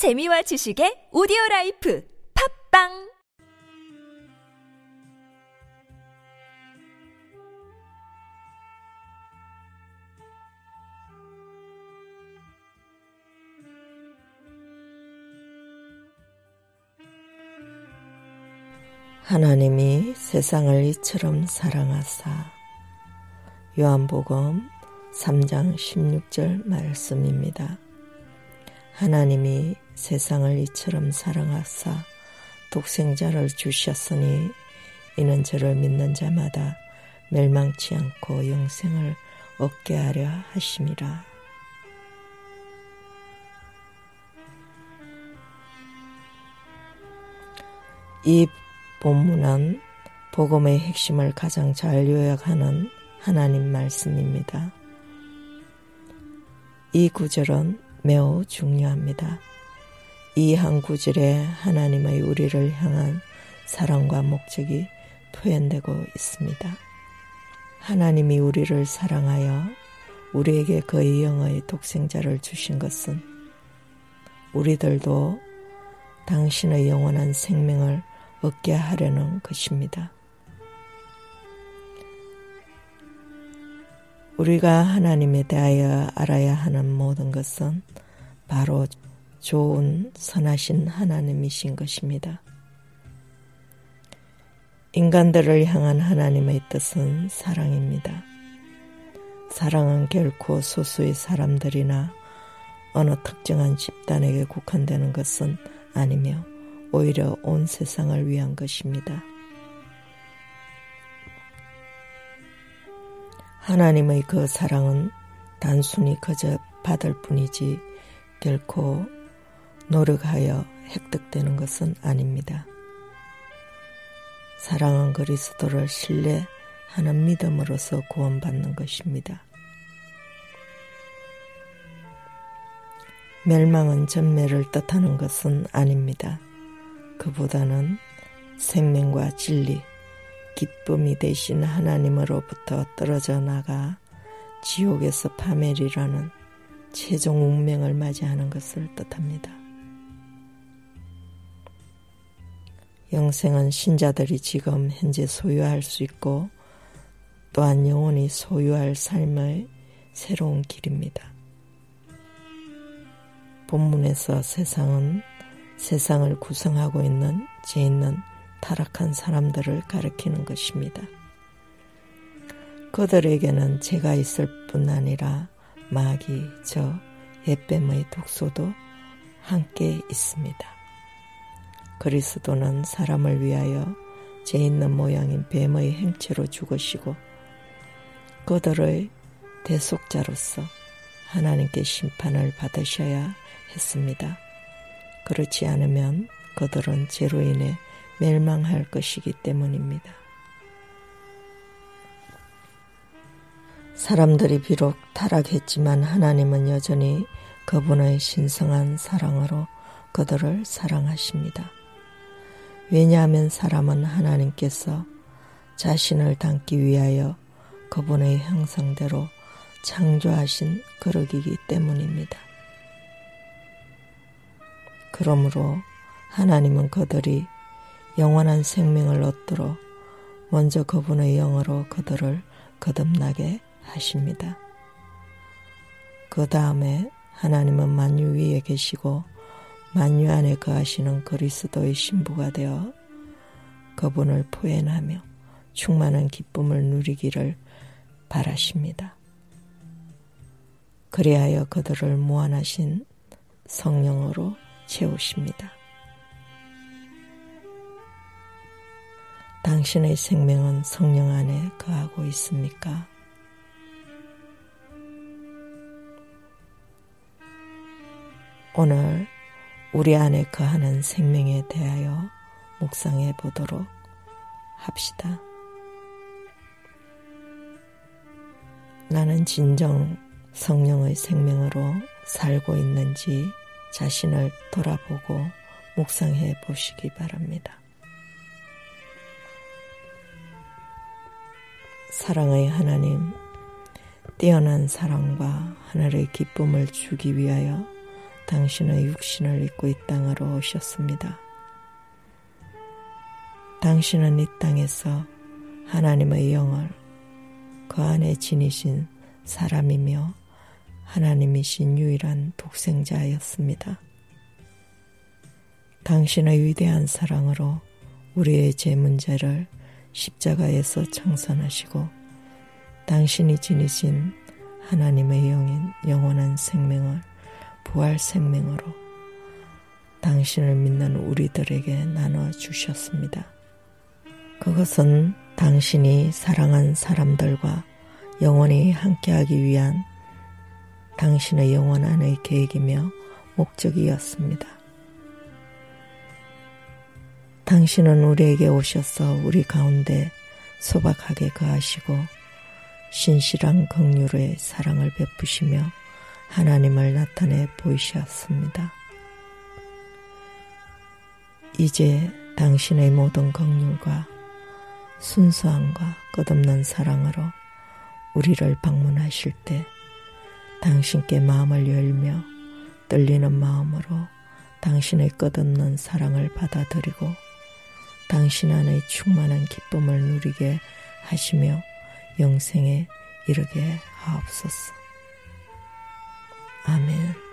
재미와 지식의 오디오 라이프 팝빵 하나님이 세상을 이처럼 사랑하사 요한복음 3장 16절 말씀입니다. 하나님이 세상을 이처럼 사랑하사 독생자를 주셨으니 이는 저를 믿는 자마다 멸망치 않고 영생을 얻게 하려 하심이라. 이 본문은 복음의 핵심을 가장 잘 요약하는 하나님 말씀입니다. 이 구절은 매우 중요합니다. 이 한 구절에 하나님의 우리를 향한 사랑과 목적이 표현되고 있습니다. 하나님이 우리를 사랑하여 우리에게 그의 영의 독생자를 주신 것은 우리들도 당신의 영원한 생명을 얻게 하려는 것입니다. 우리가 하나님에 대하여 알아야 하는 모든 것은 바로 좋은 선하신 하나님이신 것입니다. 인간들을 향한 하나님의 뜻은 사랑입니다. 사랑은 결코 소수의 사람들이나 어느 특정한 집단에게 국한되는 것은 아니며 오히려 온 세상을 위한 것입니다. 하나님의 그 사랑은 단순히 그저 받을 뿐이지 결코 노력하여 획득되는 것은 아닙니다. 사랑은 그리스도를 신뢰하는 믿음으로서 구원받는 것입니다. 멸망은 전멸을 뜻하는 것은 아닙니다. 그보다는 생명과 진리, 기쁨이 되신 하나님으로부터 떨어져 나가 지옥에서 파멸이라는 최종 운명을 맞이하는 것을 뜻합니다. 영생은 신자들이 지금 현재 소유할 수 있고 또한 영원히 소유할 삶의 새로운 길입니다. 본문에서 세상은 세상을 구성하고 있는 죄 있는 타락한 사람들을 가리키는 것입니다. 그들에게는 죄가 있을 뿐 아니라 마귀, 저, 예뱀의 독소도 함께 있습니다. 그리스도는 사람을 위하여 죄 있는 모양인 뱀의 행체로 죽으시고 그들의 대속자로서 하나님께 심판을 받으셔야 했습니다. 그렇지 않으면 그들은 죄로 인해 멸망할 것이기 때문입니다. 사람들이 비록 타락했지만 하나님은 여전히 그분의 신성한 사랑으로 그들을 사랑하십니다. 왜냐하면 사람은 하나님께서 자신을 담기 위하여 그분의 형상대로 창조하신 그릇이기 때문입니다. 그러므로 하나님은 그들이 영원한 생명을 얻도록 먼저 그분의 영으로 그들을 거듭나게 하십니다. 그 다음에 하나님은 만유 위에 계시고 만유 안에 거하시는 그리스도의 신부가 되어 그분을 포현하며 충만한 기쁨을 누리기를 바라십니다. 그리하여 그들을 무한하신 성령으로 채우십니다. 당신의 생명은 성령 안에 거하고 있습니까? 오늘 우리 안에 거하는 생명에 대하여 묵상해 보도록 합시다. 나는 진정 성령의 생명으로 살고 있는지 자신을 돌아보고 묵상해 보시기 바랍니다. 사랑의 하나님, 뛰어난 사랑과 하늘의 기쁨을 주기 위하여 당신의 육신을 입고 이 땅으로 오셨습니다. 당신은 이 땅에서 하나님의 영을 그 안에 지니신 사람이며 하나님이신 유일한 독생자였습니다. 당신의 위대한 사랑으로 우리의 죄 문제를 십자가에서 청산하시고 당신이 지니신 하나님의 영인 영원한 생명을 부활 생명으로 당신을 믿는 우리들에게 나눠 주셨습니다. 그것은 당신이 사랑한 사람들과 영원히 함께하기 위한 당신의 영원한의 계획이며 목적이었습니다. 당신은 우리에게 오셔서 우리 가운데 소박하게 거하시고 신실한 긍휼의 사랑을 베푸시며 하나님을 나타내 보이셨습니다. 이제 당신의 모든 긍휼과 순수함과 끝없는 사랑으로 우리를 방문하실 때 당신께 마음을 열며 떨리는 마음으로 당신의 끝없는 사랑을 받아들이고 당신 안에 충만한 기쁨을 누리게 하시며 영생에 이르게 하옵소서. 아멘.